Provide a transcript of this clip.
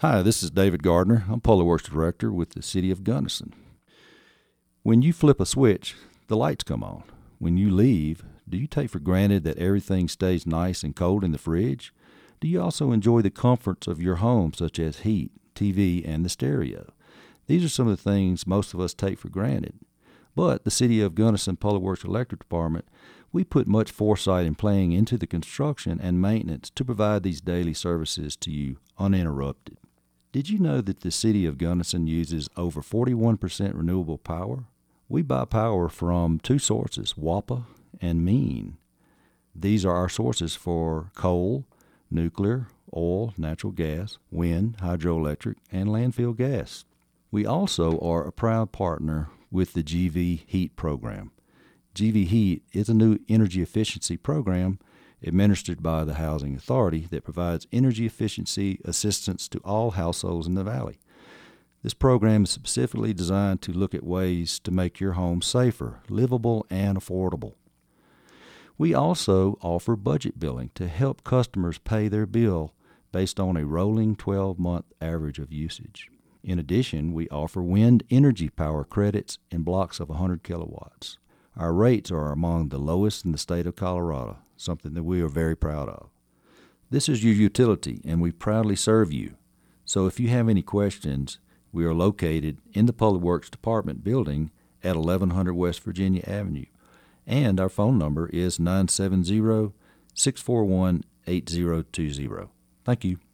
Hi, this is David Gardner. I'm Public Works Director with the City of Gunnison. When you flip a switch, the lights come on. When you leave, do you take for granted that everything stays nice and cold in the fridge? Do you also enjoy the comforts of your home, such as heat, TV, and the stereo? These are some of the things most of us take for granted. But the City of Gunnison Public Works Electric Department, we put much foresight and planning into the construction and maintenance to provide these daily services to you uninterrupted. Did you know that the City of Gunnison uses over 41% renewable power? We buy power from two sources, WAPA and MEAN. These are our sources for coal, nuclear, oil, natural gas, wind, hydroelectric, and landfill gas. We also are a proud partner with the GV Heat program. GV Heat is a new energy efficiency program administered by the Housing Authority that provides energy efficiency assistance to all households in the Valley. This program is specifically designed to look at ways to make your home safer, livable, and affordable. We also offer budget billing to help customers pay their bill based on a rolling 12 month average of usage. In addition, we offer wind energy power credits in blocks of 100 kilowatts. Our rates are among the lowest in the state of Colorado, something that we are very proud of. This is your utility, and we proudly serve you. So if you have any questions, we are located in the Public Works Department building at 1100 West Virginia Avenue, and our phone number is 970 641 8020. Thank you.